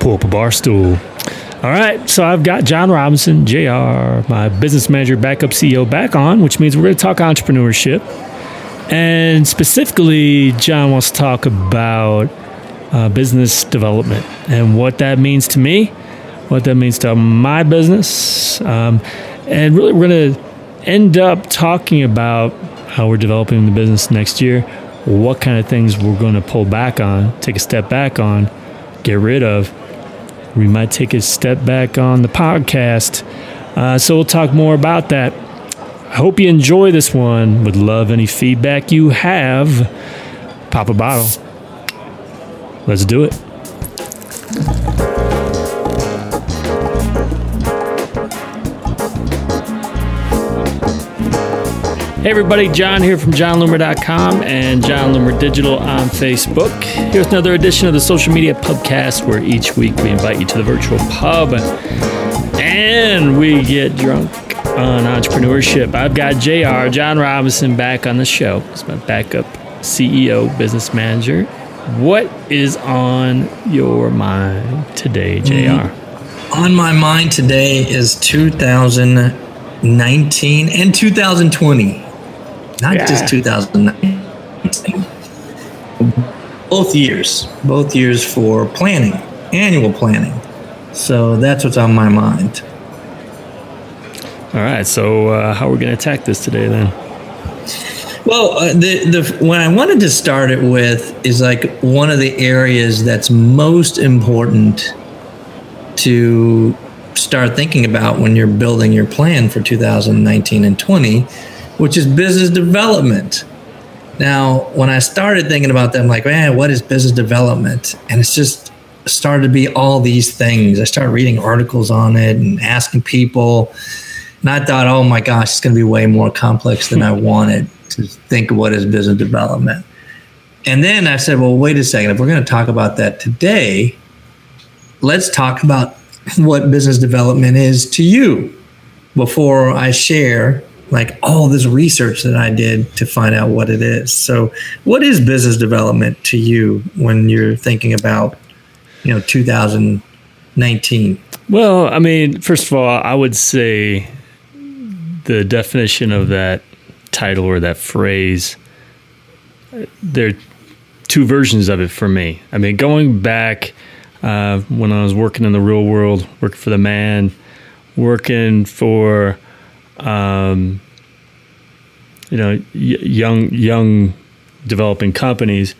pull up a bar stool. All right, so I've got John Robinson, JR, my business manager, backup CEO, back on, which means we're going to talk entrepreneurship. And specifically, John wants to talk about uh, business development and what that means to me, what that means to my business. Um, and really, we're going to end up talking about how we're developing the business next year, what kind of things we're going to pull back on, take a step back on, get rid of. We might take a step back on the podcast. Uh, so we'll talk more about that. I hope you enjoy this one. Would love any feedback you have. Pop a bottle. Let's do it. Hey everybody, Jon here from jonloomer.com and Jon Loomer Digital on Facebook. Here's another edition of the Social Media Pubcast where each week we invite you to the virtual pub and we get drunk on entrepreneurship. I've got JR, John Robinson, back on the show. He's my backup CEO, business manager. What is on your mind today, JR? Mm-hmm. On my mind today is 2019 and 2020 not yeah. just 2019. Both years, both years for planning, annual planning. So that's what's on my mind. All right. So uh, how are we going to attack this today then? Well, uh, the the what I wanted to start it with is like one of the areas that's most important to start thinking about when you're building your plan for 2019 and 20 which is business development. Now, when I started thinking about that, I'm like, man, what is business development? And it's just started to be all these things. I started reading articles on it and asking people. And I thought, oh my gosh, it's going to be way more complex than I wanted to think of what is business development. And then I said, well, wait a second. If we're going to talk about that today, let's talk about what business development is to you before I share like all this research that I did to find out what it is. So, what is business development to you when you're thinking about, you know, 2019? Well, I mean, first of all, I would say the definition of that title or that phrase, there are two versions of it for me. I mean, going back uh, when I was working in the real world, working for the man, working for um, you know, y- young young developing companies.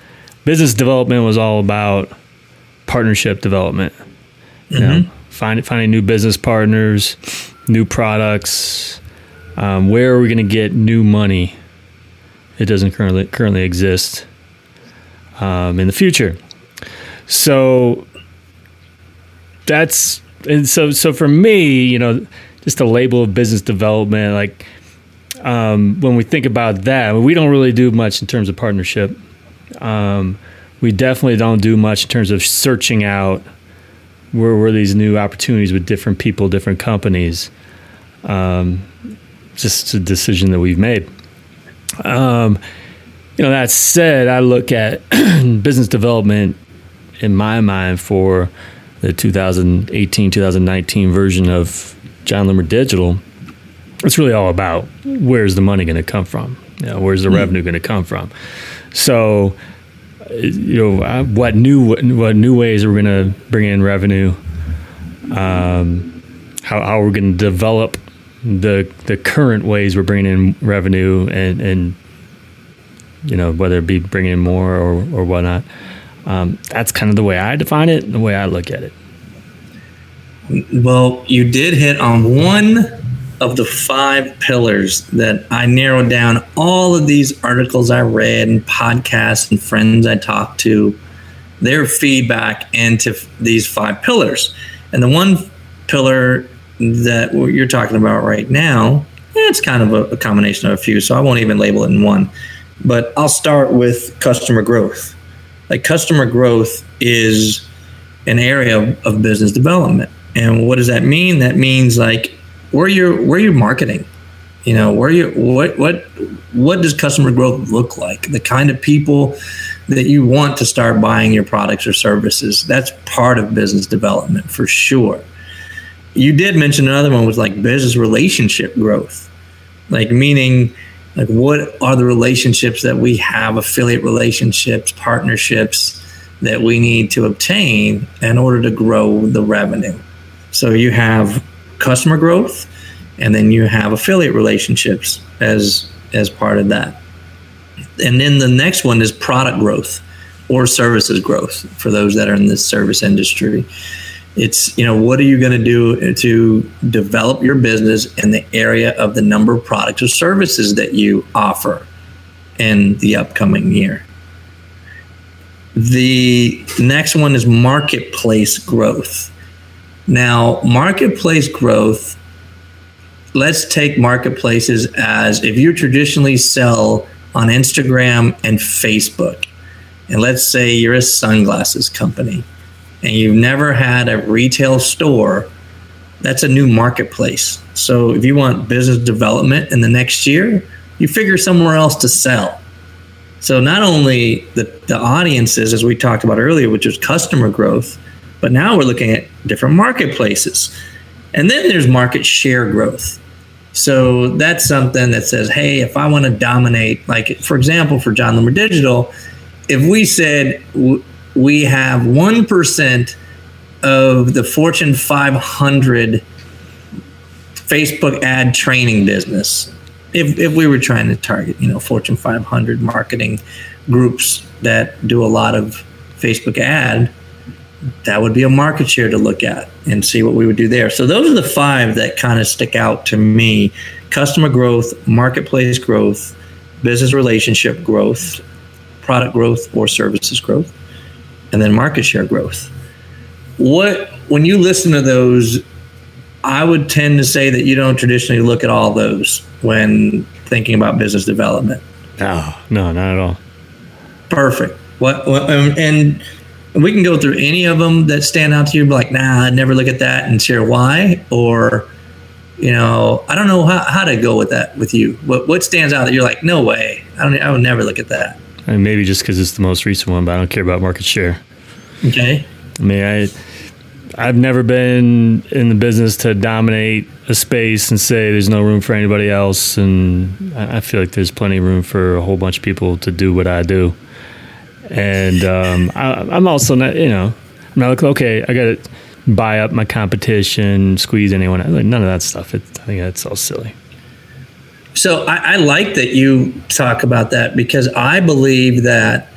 Business development was all about partnership development. You mm-hmm. know, finding finding new business partners, new products. Um, where are we going to get new money? It doesn't currently currently exist um, in the future. So that's and so so for me, you know, just a label of business development, like um, when we think about that, we don't really do much in terms of partnership. Um, we definitely don't do much in terms of searching out where were these new opportunities with different people, different companies. Um, just a decision that we've made. Um, you know, that said, I look at business development in my mind for the 2018 2019 version of Jon Loomer Digital it's really all about where's the money going to come from? You know, where's the mm. revenue going to come from? So, you know, uh, what new what new ways are we going to bring in revenue? Um, how how we're going to develop the the current ways we're bringing in revenue and and you know whether it be bringing in more or or whatnot. Um, that's kind of the way I define it, and the way I look at it. Well, you did hit on one of the five pillars that I narrowed down all of these articles I read and podcasts and friends I talked to, their feedback into these five pillars. And the one pillar that you're talking about right now, it's kind of a, a combination of a few, so I won't even label it in one. But I'll start with customer growth. Like customer growth is an area of, of business development. And what does that mean? That means like where you're where you're marketing you know where you what what what does customer growth look like the kind of people that you want to start buying your products or services. That's part of business development for sure. You did mention another one was like business relationship growth. Like meaning like what are the relationships that we have affiliate relationships, partnerships that we need to obtain in order to grow the revenue. So you have customer growth and then you have affiliate relationships as as part of that. And then the next one is product growth or services growth for those that are in the service industry. It's, you know, what are you going to do to develop your business in the area of the number of products or services that you offer in the upcoming year? The next one is marketplace growth. Now, marketplace growth, let's take marketplaces as if you traditionally sell on Instagram and Facebook, and let's say you're a sunglasses company and you've never had a retail store, that's a new marketplace. So if you want business development in the next year, you figure somewhere else to sell. So not only the, the audiences, as we talked about earlier, which is customer growth, but now we're looking at different marketplaces. And then there's market share growth. So that's something that says, hey, if I want to dominate, like for example, for Jon Loomer Digital, if we said we have 1% of the Fortune 500 Facebook ad training business, if, if we were trying to target, you know, Fortune 500 marketing groups that do a lot of Facebook ad, that would be a market share to look at and see what we would do there. So those are the five that kind of stick out to me customer growth, marketplace growth, business relationship growth, product growth or services growth, and then market share growth. What when you listen to those, I would tend to say that you don't traditionally look at all those when thinking about business development. No, no, not at all. Perfect. What, what and and we can go through any of them that stand out to you, like, nah, I'd never look at that and share why. Or, you know, I don't know how, how to go with that with you. What what stands out that you're like, no way, I don't, I would never look at that. And maybe just because it's the most recent one, but I don't care about market share. Okay. I mean, I I've never been in the business to dominate a space and say there's no room for anybody else, and I feel like there's plenty of room for a whole bunch of people to do what I do and um, I, am also not, you know, I'm not like, okay, I got to buy up my competition, squeeze anyone. Like, none of that stuff. It, I think that's all silly. So I, I like that you talk about that because I believe that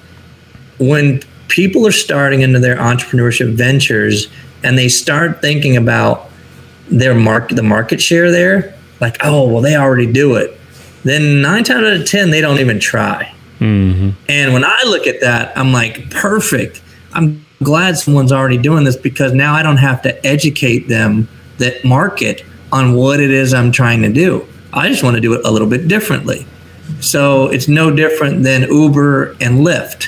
when people are starting into their entrepreneurship ventures and they start thinking about their market, the market share there, like, oh, well, they already do it. Then nine times out of 10, they don't even try Mm-hmm. And when I look at that, I'm like, perfect. I'm glad someone's already doing this because now I don't have to educate them that market on what it is I'm trying to do. I just want to do it a little bit differently. So it's no different than Uber and Lyft.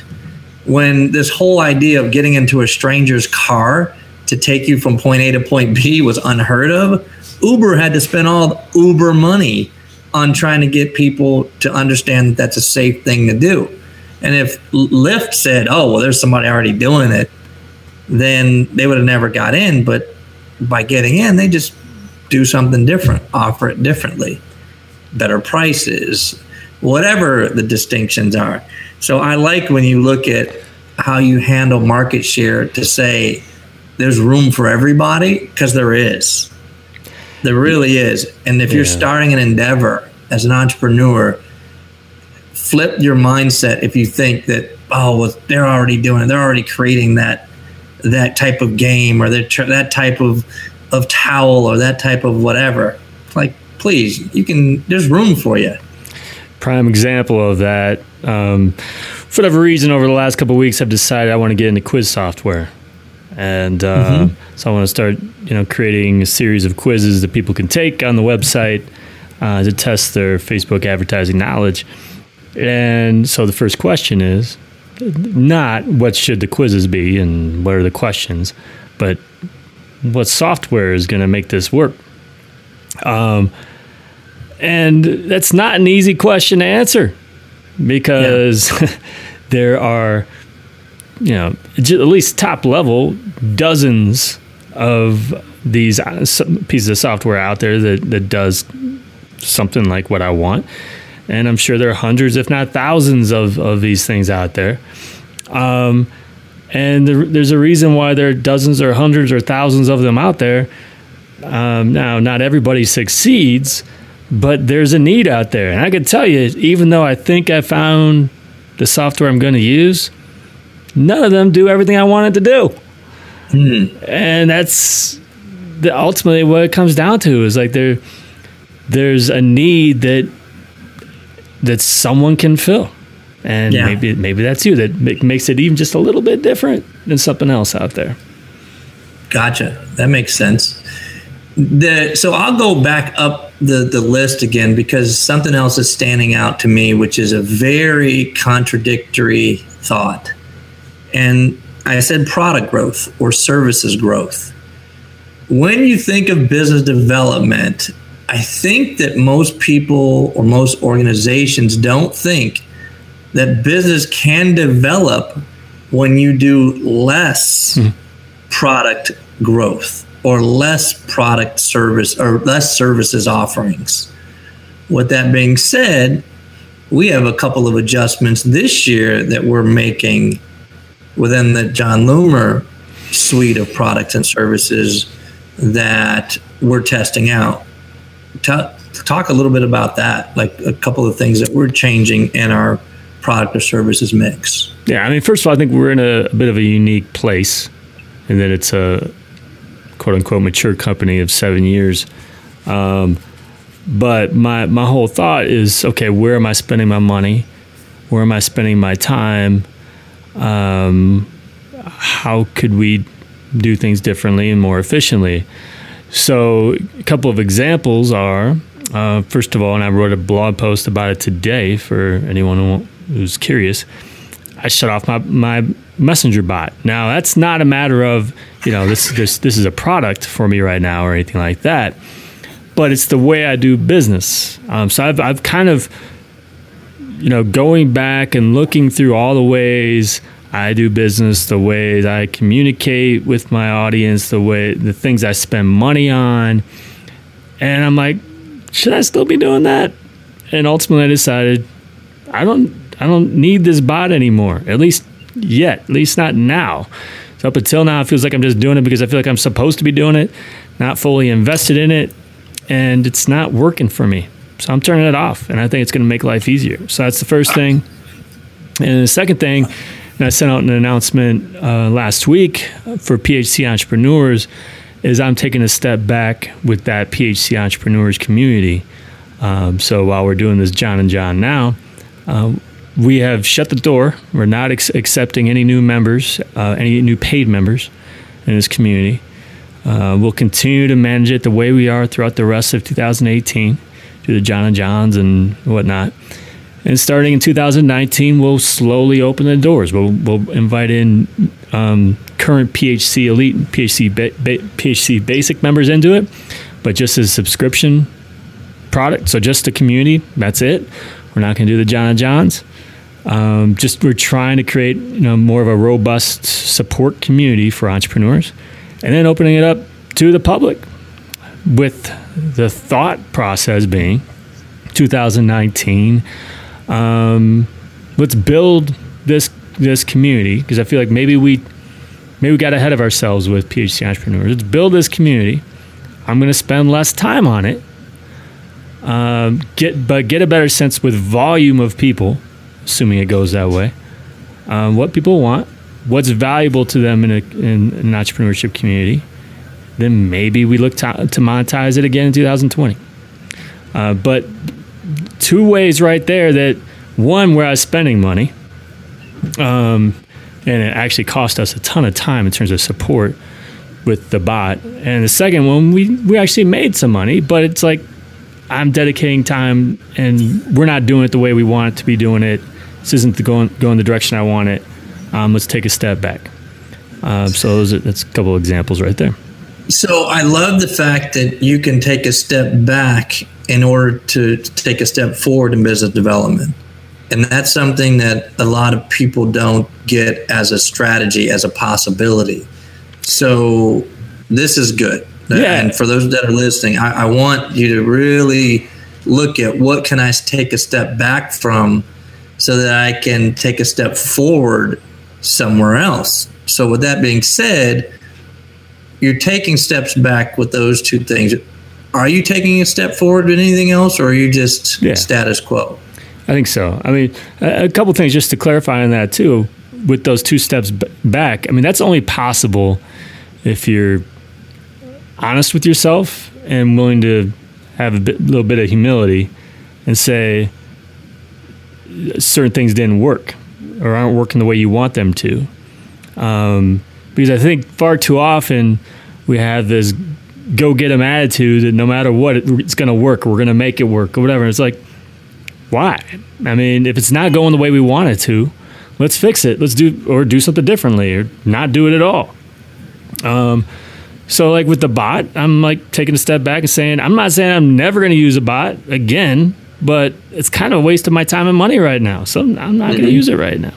When this whole idea of getting into a stranger's car to take you from point A to point B was unheard of, Uber had to spend all Uber money on trying to get people to understand that that's a safe thing to do. And if Lyft said, "Oh, well, there's somebody already doing it," then they would have never got in. But by getting in, they just do something different, offer it differently, better prices, whatever the distinctions are. So I like when you look at how you handle market share to say there's room for everybody because there is. There really is. And if yeah. you're starting an endeavor as an entrepreneur, flip your mindset if you think that oh well they're already doing it. They're already creating that that type of game or that that type of of towel or that type of whatever. Like please you can there's room for you. Prime example of that um, for whatever reason over the last couple weeks i've decided i want to get into quiz software and uh, mm-hmm. so I want to start, you know, creating a series of quizzes that people can take on the website uh, to test their Facebook advertising knowledge. And so the first question is not what should the quizzes be and what are the questions, but what software is going to make this work. Um, and that's not an easy question to answer because yeah. there are you know, at least top level, dozens of these uh, pieces of software out there that, that does something like what I want. And I'm sure there are hundreds, if not thousands, of, of these things out there. Um, and the, there's a reason why there are dozens or hundreds or thousands of them out there. Um, now, not everybody succeeds, but there's a need out there. And I can tell you, even though I think I found the software I'm going to use, none of them do everything I wanted to do. Hmm. And that's the, ultimately what it comes down to is like there, there's a need that that someone can fill, and yeah. maybe maybe that's you that makes it even just a little bit different than something else out there. Gotcha. That makes sense. The, so I'll go back up the, the list again because something else is standing out to me, which is a very contradictory thought. And I said product growth or services growth. When you think of business development, I think that most people or most organizations don't think that business can develop when you do less mm. product growth or less product service or less services offerings. With that being said, we have a couple of adjustments this year that we're making within the Jon Loomer suite of products and services that we're testing out. talk a little bit about that, like a couple of things that we're changing in our product or services mix. Yeah, I mean, first of all, I think we're in a, a bit of a unique place, and that it's a quote unquote mature company of seven years. Um, but my my whole thought is okay, where am I spending my money? Where am I spending my time? Um, how could we do things differently and more efficiently? So, a couple of examples are uh, first of all, and I wrote a blog post about it today for anyone who's curious. I shut off my, my messenger bot. Now that's not a matter of you know this this this is a product for me right now or anything like that, but it's the way I do business. Um, so I've I've kind of you know going back and looking through all the ways I do business, the ways I communicate with my audience, the way the things I spend money on, and I'm like, should I still be doing that? And ultimately, I decided I don't I don't need this bot anymore. At least yet. At least not now. So up until now, it feels like I'm just doing it because I feel like I'm supposed to be doing it, not fully invested in it, and it's not working for me. So I'm turning it off, and I think it's going to make life easier. So that's the first thing. And the second thing, and I sent out an announcement uh, last week for PHC entrepreneurs, is I'm taking a step back with that PHC entrepreneurs community. Um, so while we're doing this John and John now, uh, we have shut the door. We're not ex- accepting any new members, uh, any new paid members in this community. Uh, we'll continue to manage it the way we are throughout the rest of 2018 through the Jon and Johns and whatnot. And starting in 2019, we'll slowly open the doors. We'll, we'll invite in um, current PHC Elite, PHC, ba- ba- PHC Basic members into it, but just as subscription product. So just the community. That's it. We're not going to do the John and Johns. Um, just we're trying to create you know more of a robust support community for entrepreneurs, and then opening it up to the public with the thought process being 2019. Um, let's build this this community because I feel like maybe we maybe we got ahead of ourselves with PHC entrepreneurs. Let's build this community. I'm going to spend less time on it. Um, get but get a better sense with volume of people assuming it goes that way, um, what people want, what's valuable to them in, a, in an entrepreneurship community, then maybe we look to, to monetize it again in 2020. Uh, but two ways right there that one, where I was spending money, um, and it actually cost us a ton of time in terms of support with the bot. And the second one, we, we actually made some money, but it's like I'm dedicating time and we're not doing it the way we want it to be doing it this isn't the going going the direction I want it. Um, let's take a step back. Um, so those are, that's a couple examples right there. So I love the fact that you can take a step back in order to take a step forward in business development. And that's something that a lot of people don't get as a strategy, as a possibility. So this is good. Yeah. And for those that are listening, I, I want you to really look at what can I take a step back from so that I can take a step forward somewhere else. So with that being said, you're taking steps back with those two things. Are you taking a step forward with anything else, or are you just yeah. status quo? I think so. I mean, a couple things just to clarify on that too. With those two steps back, I mean that's only possible if you're honest with yourself and willing to have a bit, little bit of humility and say certain things didn't work or aren't working the way you want them to. Um, because I think far too often we have this go get them attitude that no matter what, it's going to work. We're going to make it work or whatever. It's like, why? I mean, if it's not going the way we want it to, let's fix it. Let's do or do something differently or not do it at all. Um, so like with the bot, I'm like taking a step back and saying, I'm not saying I'm never going to use a bot again, but it's kind of a waste of my time and money right now. So I'm not mm-hmm. going to use it right now.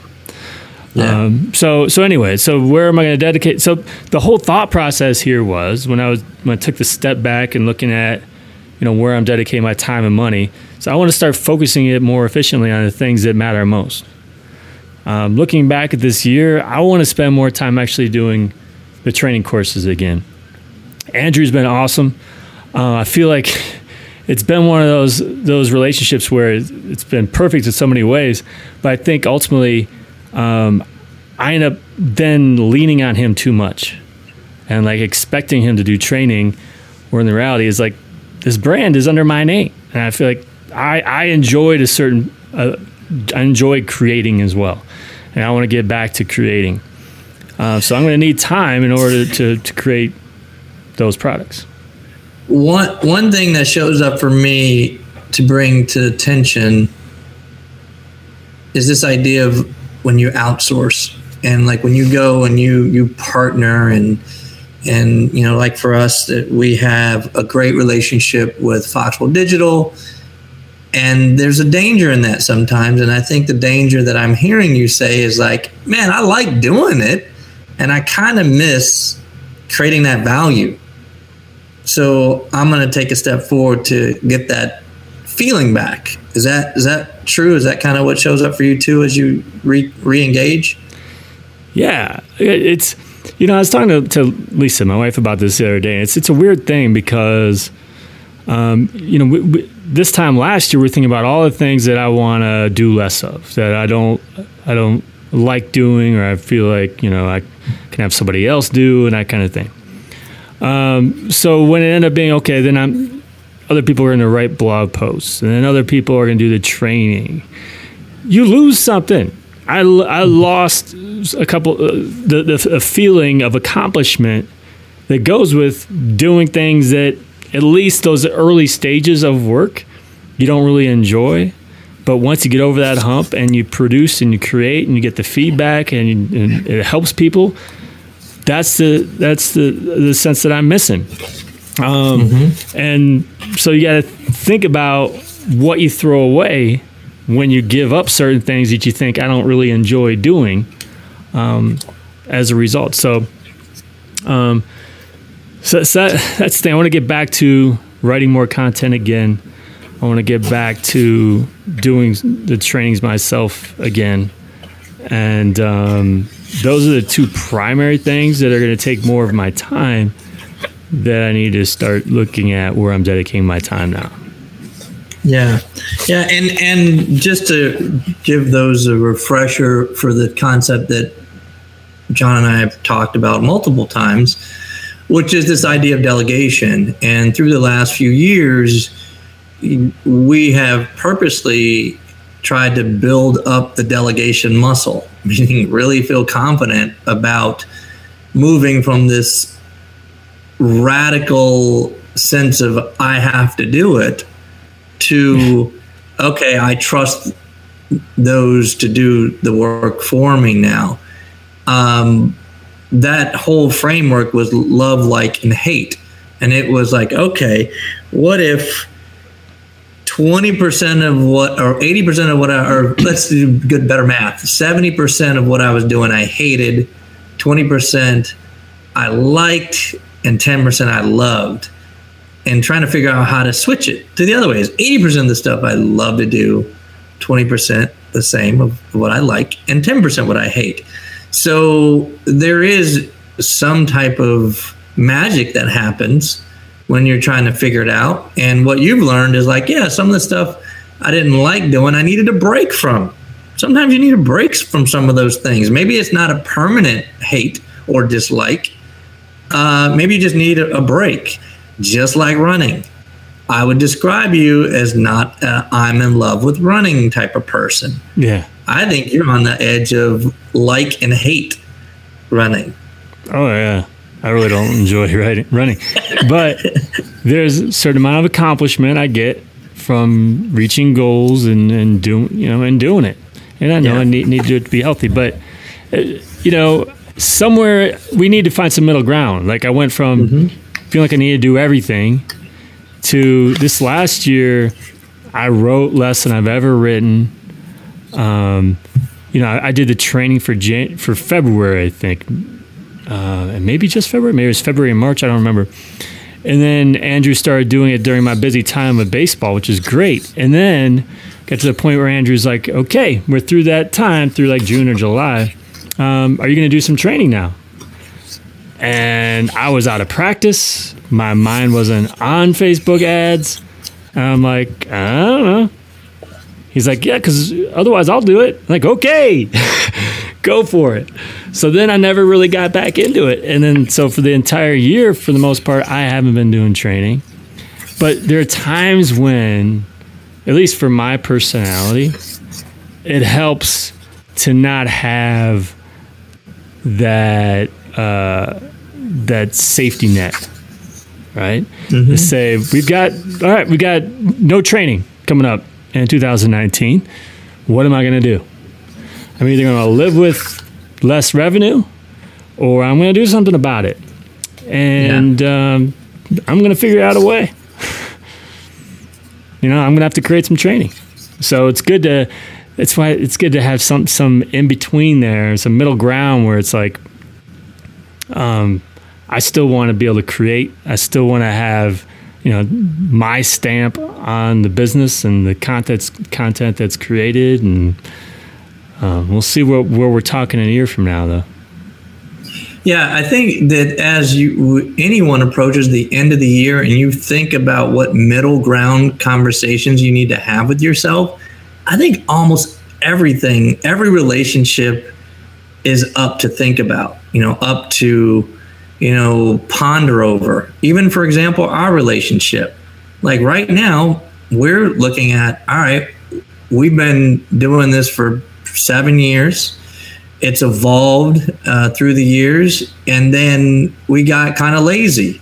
Um, so so anyway, so where am I going to dedicate? So the whole thought process here was when I was when I took the step back and looking at you know where I'm dedicating my time and money. So I want to start focusing it more efficiently on the things that matter most. Um, looking back at this year, I want to spend more time actually doing the training courses again. Andrew's been awesome. Uh, I feel like it's been one of those those relationships where it's been perfect in so many ways, but I think ultimately um, I end up then leaning on him too much and like expecting him to do training, where in the reality is like this brand is under my name, and I feel like I I enjoyed a certain uh, I enjoy creating as well, and I want to get back to creating. Uh, so I'm going to need time in order to, to create those products. One one thing that shows up for me to bring to attention is this idea of when you outsource and like when you go and you you partner and and you know like for us that we have a great relationship with Foxwell Digital. And there's a danger in that sometimes. And I think the danger that I'm hearing you say is like man I like doing it. And I kind of miss creating that value. So I'm going to take a step forward to get that feeling back. Is that is that true? Is that kind of what shows up for you too as you re re-engage? Yeah, it's you know I was talking to, to Lisa, my wife, about this the other day. It's it's a weird thing because um, you know we, we, this time last year we are thinking about all the things that I want to do less of that I don't I don't like doing or I feel like you know I can have somebody else do and that kind of thing. Um, so when it ended up being okay, then I'm other people are going to write blog posts and then other people are going to do the training. You lose something. I, I lost a couple uh, the, the feeling of accomplishment that goes with doing things that at least those early stages of work you don't really enjoy but once you get over that hump and you produce and you create and you get the feedback and, and it helps people, that's the that's the the sense that I'm missing. Um, mm-hmm. And so you got to think about what you throw away when you give up certain things that you think I don't really enjoy doing. Um, as a result, so um, so, so that, that's the thing. I want to get back to writing more content again. I want to get back to doing the trainings myself again. And um, those are the two primary things that are going to take more of my time that I need to start looking at where I'm dedicating my time now. Yeah. Yeah. And, and just to give those a refresher for the concept that Jon and I have talked about multiple times, which is this idea of delegation. And through the last few years, we have purposely tried to build up the delegation muscle, meaning really feel confident about moving from this radical sense of I have to do it to okay, I trust those to do the work for me now. Um, that whole framework was love, like, and hate. And it was like, okay, what if 20% of what or 80% of what I or let's do good better math 70% of what I was doing I hated 20% I liked and 10% I loved and trying to figure out how to switch it to the other ways 80% of the stuff I love to do 20% the same of what I like and 10% what I hate so there is some type of magic that happens when you're trying to figure it out. And what you've learned is like, yeah, some of the stuff I didn't like doing, I needed a break from. Sometimes you need a break from some of those things. Maybe it's not a permanent hate or dislike. Uh, maybe you just need a, a, break, just like running. I would describe you as not i I'm in love with running type of person. Yeah. I think you're on the edge of like and hate running. Oh, yeah. I really don't enjoy riding, running, but there's a certain amount of accomplishment I get from reaching goals and, and doing you know and doing it. And I know yeah. I need, need to to be healthy, but uh, you know somewhere we need to find some middle ground. Like I went from mm-hmm. feeling like I need to do everything to this last year. I wrote less than I've ever written. Um, you know, I, I did the training for Jan- for February, I think, uh, and maybe just February, maybe it was February and March, I don't remember. And then Andrew started doing it during my busy time with baseball, which is great. And then got to the point where Andrew's like, okay, we're through that time, through like June or July. Um, are you going to do some training now? And I was out of practice. My mind wasn't on Facebook ads. And I'm like, I don't know. He's like, yeah, because otherwise I'll do it. I'm like, okay, go for it. So then I never really got back into it. And then, so for the entire year, for the most part, I haven't been doing training. But there are times when, at least for my personality, it helps to not have that uh, that safety net, right? Mm-hmm. To say we've got all right, we got no training coming up in 2019. What am I going to do? I'm either going to live with less revenue or I'm going to do something about it. And yeah. um, I'm going to figure out a way. you know, I'm going to have to create some training. So it's good to, it's why it's good to have some, some in between there, some middle ground where it's like, um, I still want to be able to create. I still want to have, you know, my stamp on the business and the content content that's created and uh, we'll see where, where we're talking in a year from now, though. Yeah, I think that as you anyone approaches the end of the year and you think about what middle ground conversations you need to have with yourself, I think almost everything, every relationship is up to think about, you know, up to, you know, ponder over. Even for example, our relationship. Like right now, we're looking at, all right, we've been doing this for seven years. It's evolved uh, through the years, and then we got kind of lazy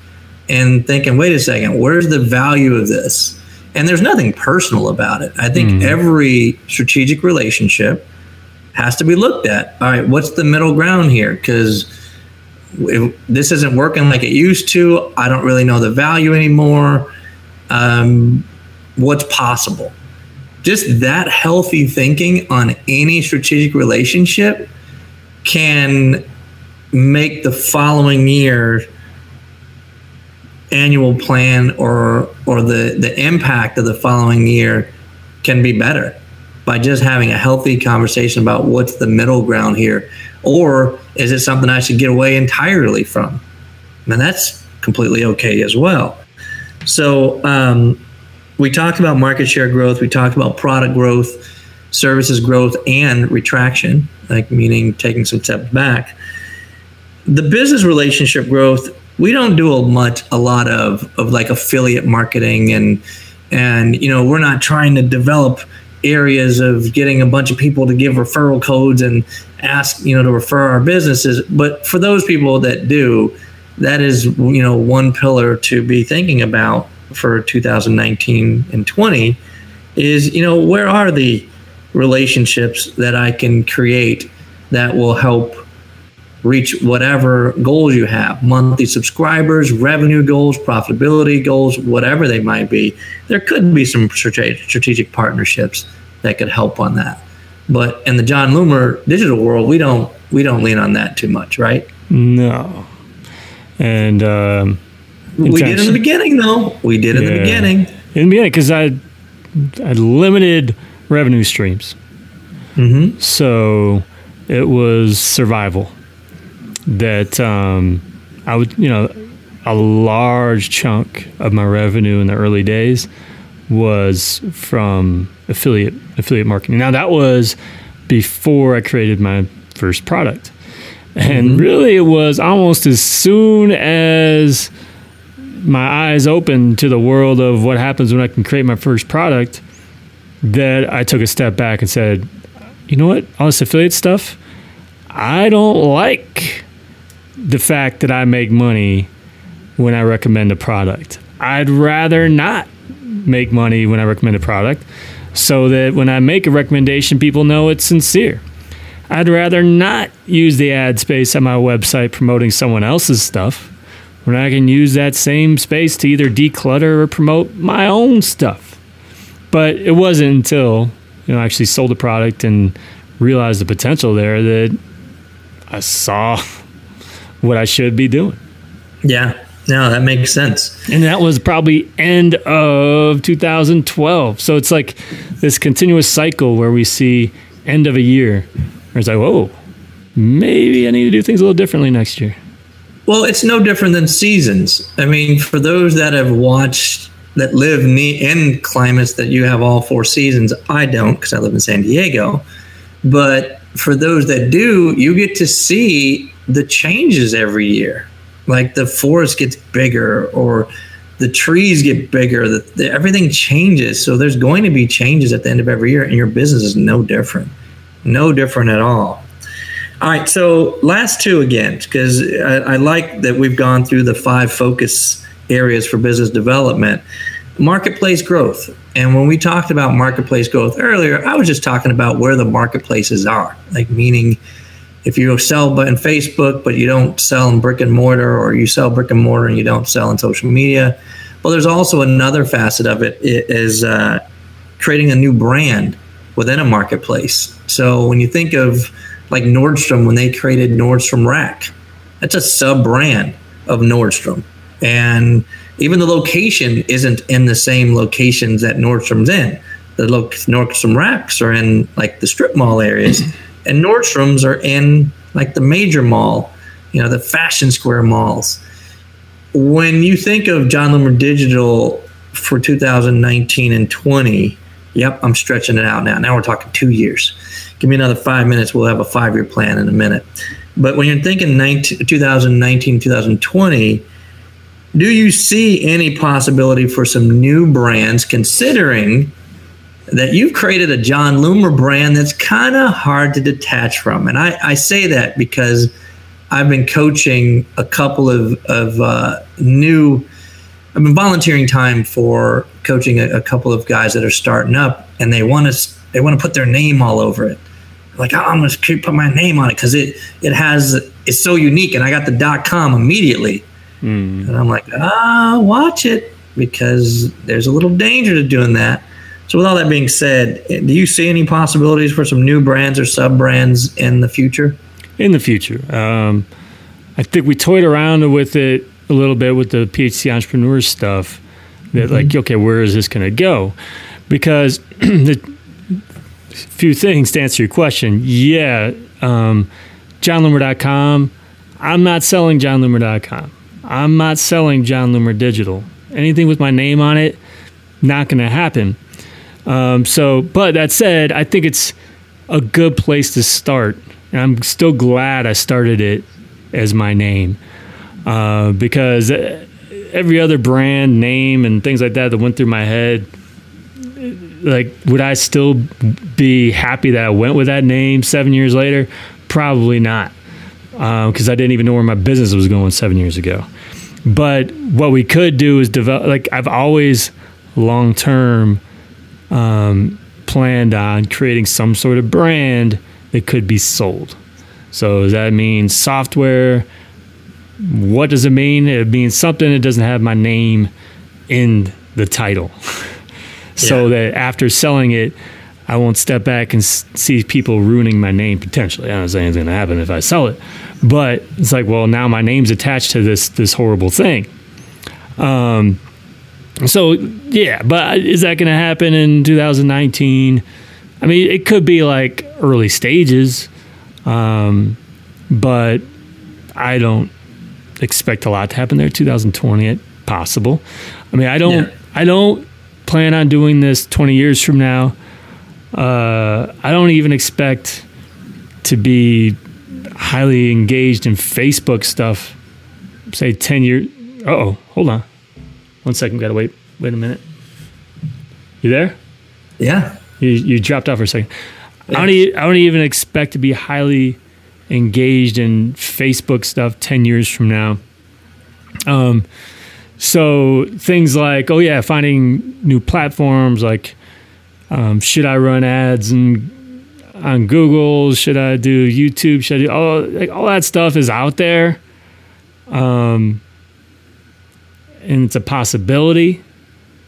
and thinking, wait a second, where's the value of this? And there's nothing personal about it. I think mm. every strategic relationship has to be looked at. All right, what's the middle ground here? Because this isn't working like it used to. I don't really know the value anymore. Um, what's possible? just that healthy thinking on any strategic relationship can make the following year annual plan or or the the impact of the following year can be better by just having a healthy conversation about what's the middle ground here or is it something I should get away entirely from and that's completely okay as well so um, we talked about market share growth, we talked about product growth, services growth, and retraction, like meaning taking some steps back. The business relationship growth, we don't do a much a lot of of like affiliate marketing and and you know, we're not trying to develop areas of getting a bunch of people to give referral codes and ask, you know, to refer our businesses, but for those people that do, that is, you know, one pillar to be thinking about for 2019 and 20 is you know where are the relationships that I can create that will help reach whatever goals you have monthly subscribers, revenue goals, profitability goals, whatever they might be. There could be some strategic partnerships that could help on that. But in the Jon Loomer digital world, we don't we don't lean on that too much, right? No. And um, we did in the beginning, though. We did in yeah. the beginning. In the beginning, because I had limited revenue streams. Mm-hmm. So it was survival. That um, I would, you know, a large chunk of my revenue in the early days was from affiliate affiliate marketing. Now that was before I created my first product. And mm-hmm. really it was almost as soon as my eyes opened to the world of what happens when I can create my first product that I took a step back and said, you know what, all this affiliate stuff, I don't like the fact that I make money when I recommend a product. I'd rather not make money when I recommend a product so that when I make a recommendation, people know it's sincere. I'd rather not use the ad space on my website promoting someone else's stuff when I can use that same space to either declutter or promote my own stuff. But it wasn't until you know I actually sold the product and realized the potential there that I saw what I should be doing. Yeah. No, that makes sense. And that was probably end of 2012. So it's like this continuous cycle where we see end of a year. Where it's like, whoa, maybe I need to do things a little differently next year. Well, it's no different than seasons. I mean, for those that have watched that live in climates that you have all four seasons, I don't because I live in San Diego. But for those that do, you get to see the changes every year. Like the forest gets bigger or the trees get bigger, the, the, everything changes. So there's going to be changes at the end of every year, and your business is no different. No different at all. All right, so last two again, because I, I like that we've gone through the five focus areas for business development. Marketplace growth. And when we talked about marketplace growth earlier, I was just talking about where the marketplaces are, like meaning if you sell in Facebook, but you don't sell in brick and mortar, or you sell brick and mortar and you don't sell in social media. Well, there's also another facet of it is uh, creating a new brand within a marketplace. So when you think of like Nordstrom, when they created Nordstrom Rack, that's a sub brand of Nordstrom. And even the location isn't in the same locations that Nordstrom's in. The Nordstrom Racks are in like the strip mall areas and Nordstrom's are in like the major mall, you know, the fashion square malls. When you think of Jon Loomer Digital for 2019 and 20, yep, I'm stretching it out now. Now we're talking two years. Give me another five minutes. We'll have a five year plan in a minute. But when you're thinking 19, 2019, 2020, do you see any possibility for some new brands considering that you've created a Jon Loomer brand that's kind of hard to detach from. And I, I, say that because I've been coaching a couple of, of uh, new, I've been volunteering time for coaching a, a, couple of guys that are starting up and they want to, they want to put their name all over it. Like, oh, I'm going to put my name on it because it, it has, it's so unique. And I got the dot com immediately. Mm. And I'm like, ah, watch it because there's a little danger to doing that so, with all that being said, do you see any possibilities for some new brands or sub brands in the future? In the future, um, I think we toyed around with it a little bit with the PHC entrepreneur stuff. That mm-hmm. like, okay, where is this going to go? Because the few things to answer your question. Yeah, um. I'm not selling JonLoomer.com. I'm not selling Jon Loomer Digital. Anything with my name on it, not going to happen. Um, so, but that said, I think it's a good place to start. And I'm still glad I started it as my name uh, because every other brand name and things like that that went through my head, like, would I still be happy that I went with that name seven years later? Probably not, because uh, I didn't even know where my business was going seven years ago. But what we could do is develop, like, I've always long term um, planned on creating some sort of brand that could be sold. So does that mean software? What does it mean? It means something that doesn't have my name in the title. so Yeah. that after selling it, I won't step back and see people ruining my name potentially. I'm not saying it's going to happen if I sell it, but it's like, well, now my name's attached to this this horrible thing. Um, so yeah, but is that going to happen in 2019? I mean, it could be like early stages, um, but I don't expect a lot to happen there. 2020, it possible. I mean, I don't, Yeah. I don't plan on doing this 20 years from now. Uh, I don't even expect to be highly engaged in Facebook stuff. Say 10 years. Oh, hold on. One second. Got to wait. Wait a minute. You there? Yeah. You, you dropped off for a second. I don't, e- I don't even expect to be highly engaged in Facebook stuff 10 years from now. Um, so things like, oh yeah, finding new platforms like, um, should I run ads and on Google? Should I do YouTube? Should I do all like all that stuff is out there, um, and it's a possibility.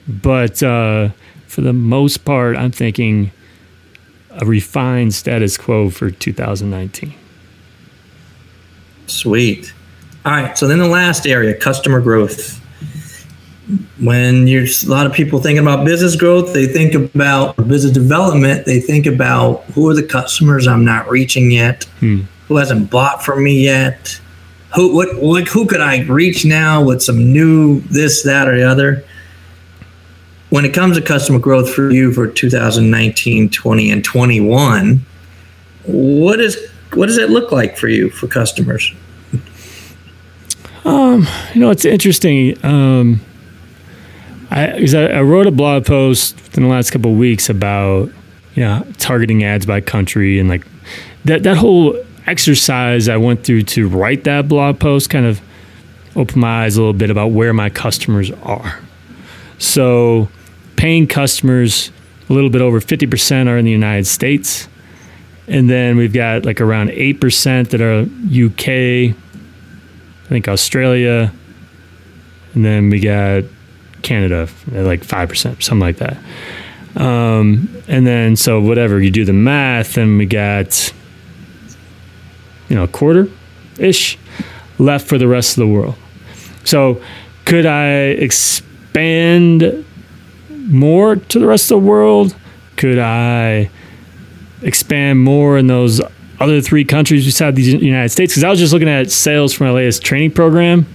But uh, for the most part, I'm thinking a refined status quo for 2019. Sweet. All right. So then the last area, customer growth. When you're a lot of people thinking about business growth, they think about business development. They think about who are the customers I'm not reaching yet, Hmm. who hasn't bought from me yet, who what what who could I reach now with some new this that or the other. When it comes to customer growth for you for 2019, 20, and 21, what is what does it look like for you for customers? Um, You know, it's interesting. Um, I, I, I wrote a blog post in the last couple of weeks about you know targeting ads by country and like that that whole exercise I went through to write that blog post kind of opened my eyes a little bit about where my customers are. So, paying customers, a little bit over fifty percent are in the United States, and then we've got like around eight percent that are UK. I think Australia, and then we got Canada at like five percent, something like that. Um, and then so whatever you do the math, and we got you know a quarter ish left for the rest of the world. So could I expand more to the rest of the world? Could I expand more in those other three countries besides the United States? Because I was just looking at sales from my latest training program.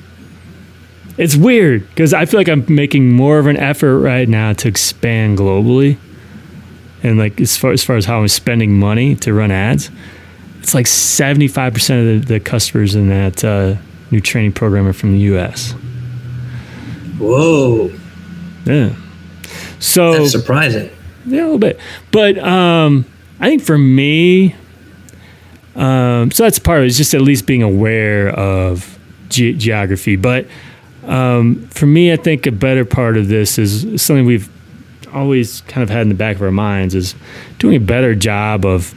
It's weird because I feel like I'm making more of an effort right now to expand globally, and like as far as far as how I'm spending money to run ads, it's like 75 percent of the, the customers in that uh, new training program are from the U.S. Whoa, Yeah. So that's surprising. Yeah, a little bit. But um, I think for me, um, so that's part of it, is just at least being aware of ge- geography. But um, for me, I think a better part of this is something we've always kind of had in the back of our minds is doing a better job of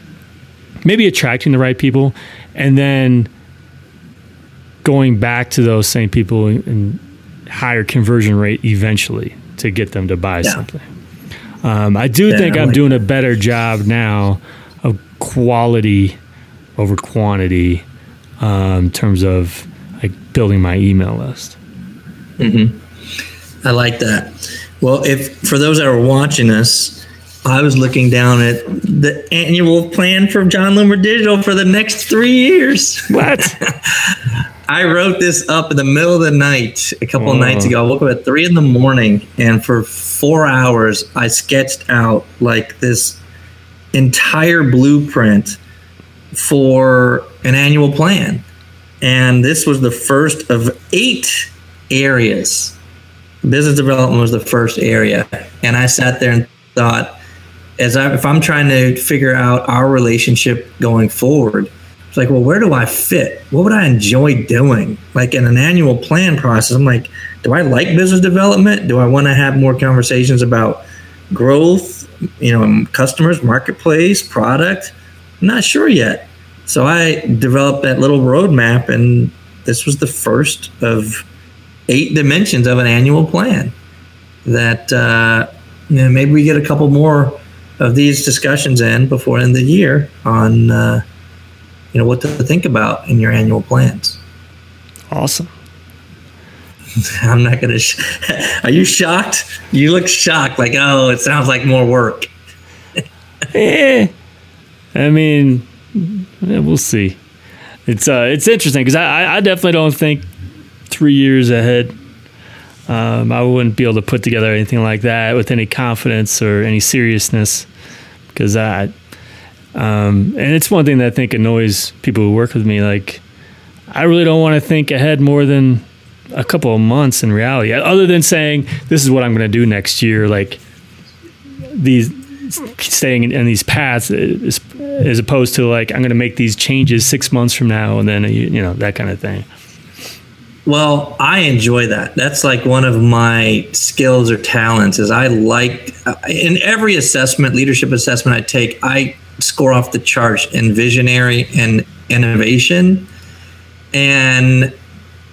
maybe attracting the right people and then going back to those same people and, higher conversion rate eventually to get them to buy Yeah. something. Um, I do Yeah, think I I'm like doing a better job now of quality over quantity um, in terms of like building my email list. I like that. Well, if for those that are watching us, I was looking down at the annual plan for Jon Loomer Digital for the next three years. What? I wrote this up in the middle of the night a couple of nights oh. ago. I woke up at three in the morning, and for four hours, I sketched out like this entire blueprint for an annual plan. And this was the first of eight areas. Business development was the first area. And I sat there and thought, as I, if I'm trying to figure out our relationship going forward, it's like, well, where do I fit? What would I enjoy doing? Like in an annual plan process, I'm like, do I like business development? Do I want to have more conversations about growth, you know, customers, marketplace, product? I'm not sure yet. So I developed that little roadmap, and this was the first of eight dimensions of an annual plan. That uh, you know, maybe we get a couple more of these discussions in before end of the year on uh, you know what to think about in your annual plans. Awesome. I'm not gonna. Sh- Are you shocked? You look shocked. Like, oh, it sounds like more work. eh. I mean, we'll see. It's uh, it's interesting because I, I definitely don't think three years ahead. Um, I wouldn't be able to put together anything like that with any confidence or any seriousness because I, um, and it's one thing that I think annoys people who work with me. Like, I really don't want to think ahead more than a couple of months in reality, other than saying this is what I'm going to do next year. Like these staying in, in these paths as, as, opposed to like I'm going to make these changes six months from now and then you know that kind of thing. Well, I enjoy that. That's like one of my skills or talents. Is I like uh, in every assessment, leadership assessment I take, I score off the charts in visionary and innovation. And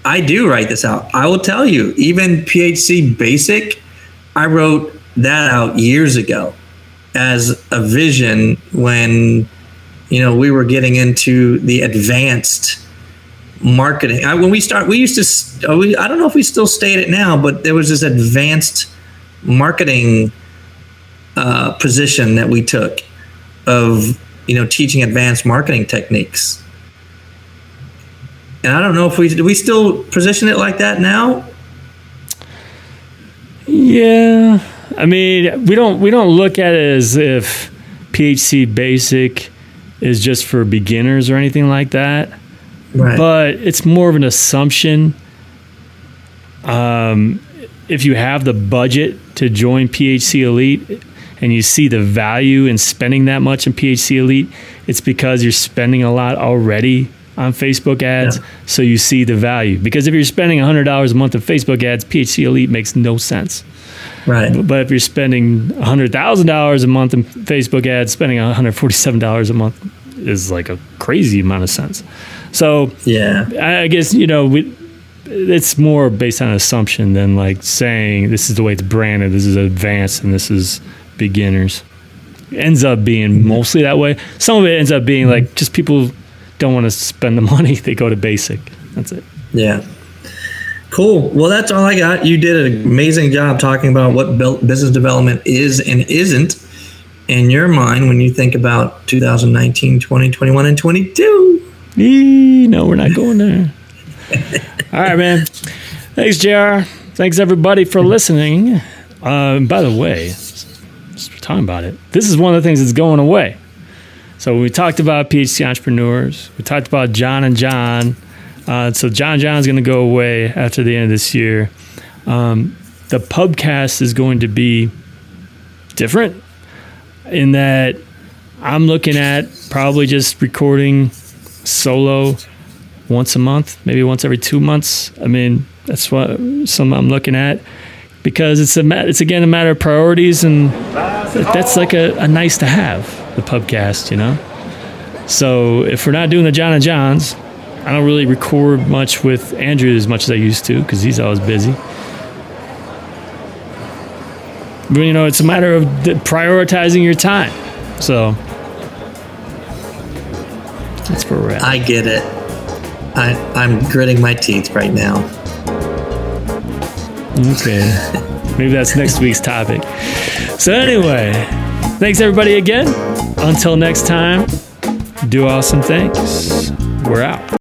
I do write this out. I will tell you, even PHC Basic, I wrote that out years ago as a vision when you know we were getting into the advanced marketing. I, when we start, we used to. Uh, we, I don't know if we still state it now, but there was this advanced marketing uh, position that we took of you know teaching advanced marketing techniques. And I don't know if we do we still position it like that now. Yeah, I mean we don't we don't look at it as if PHC Basic is just for beginners or anything like that. Right. But it's more of an assumption. Um, if you have the budget to join PHC Elite and you see the value in spending that much in PHC Elite, it's because you're spending a lot already on Facebook ads. Yeah. So you see the value. Because if you're spending $100 a month on Facebook ads, PHC Elite makes no sense. Right. But if you're spending $100,000 a month in Facebook ads, spending $147 a month is like a crazy amount of sense. So yeah, I guess you know we, it's more based on assumption than like saying this is the way it's branded. This is advanced and this is beginners. It ends up being mm-hmm. mostly that way. Some of it ends up being like just people don't want to spend the money. They go to basic. That's it. Yeah. Cool. Well, that's all I got. You did an amazing job talking about what business development is and isn't in your mind when you think about 2019, 2021, and 22. Eee, no, we're not going there. All right, man. Thanks, JR. Thanks, everybody, for listening. Uh, by the way, just talking about it, this is one of the things that's going away. So we talked about PhD entrepreneurs. We talked about John and John. Uh, so John John's going to go away after the end of this year. Um, the pubcast is going to be different in that I'm looking at probably just recording solo once a month, maybe once every two months. I mean, that's what some I'm looking at because it's a it's again a matter of priorities, and that's like a, a nice to have the pubcast, you know. So if we're not doing the John and Johns, I don't really record much with Andrew as much as I used to because he's always busy. But you know, it's a matter of prioritizing your time. So that's where we're at. I get it. I, I'm gritting my teeth right now. Okay. Maybe that's next week's topic. So, anyway, thanks everybody again. Until next time, do awesome things. We're out.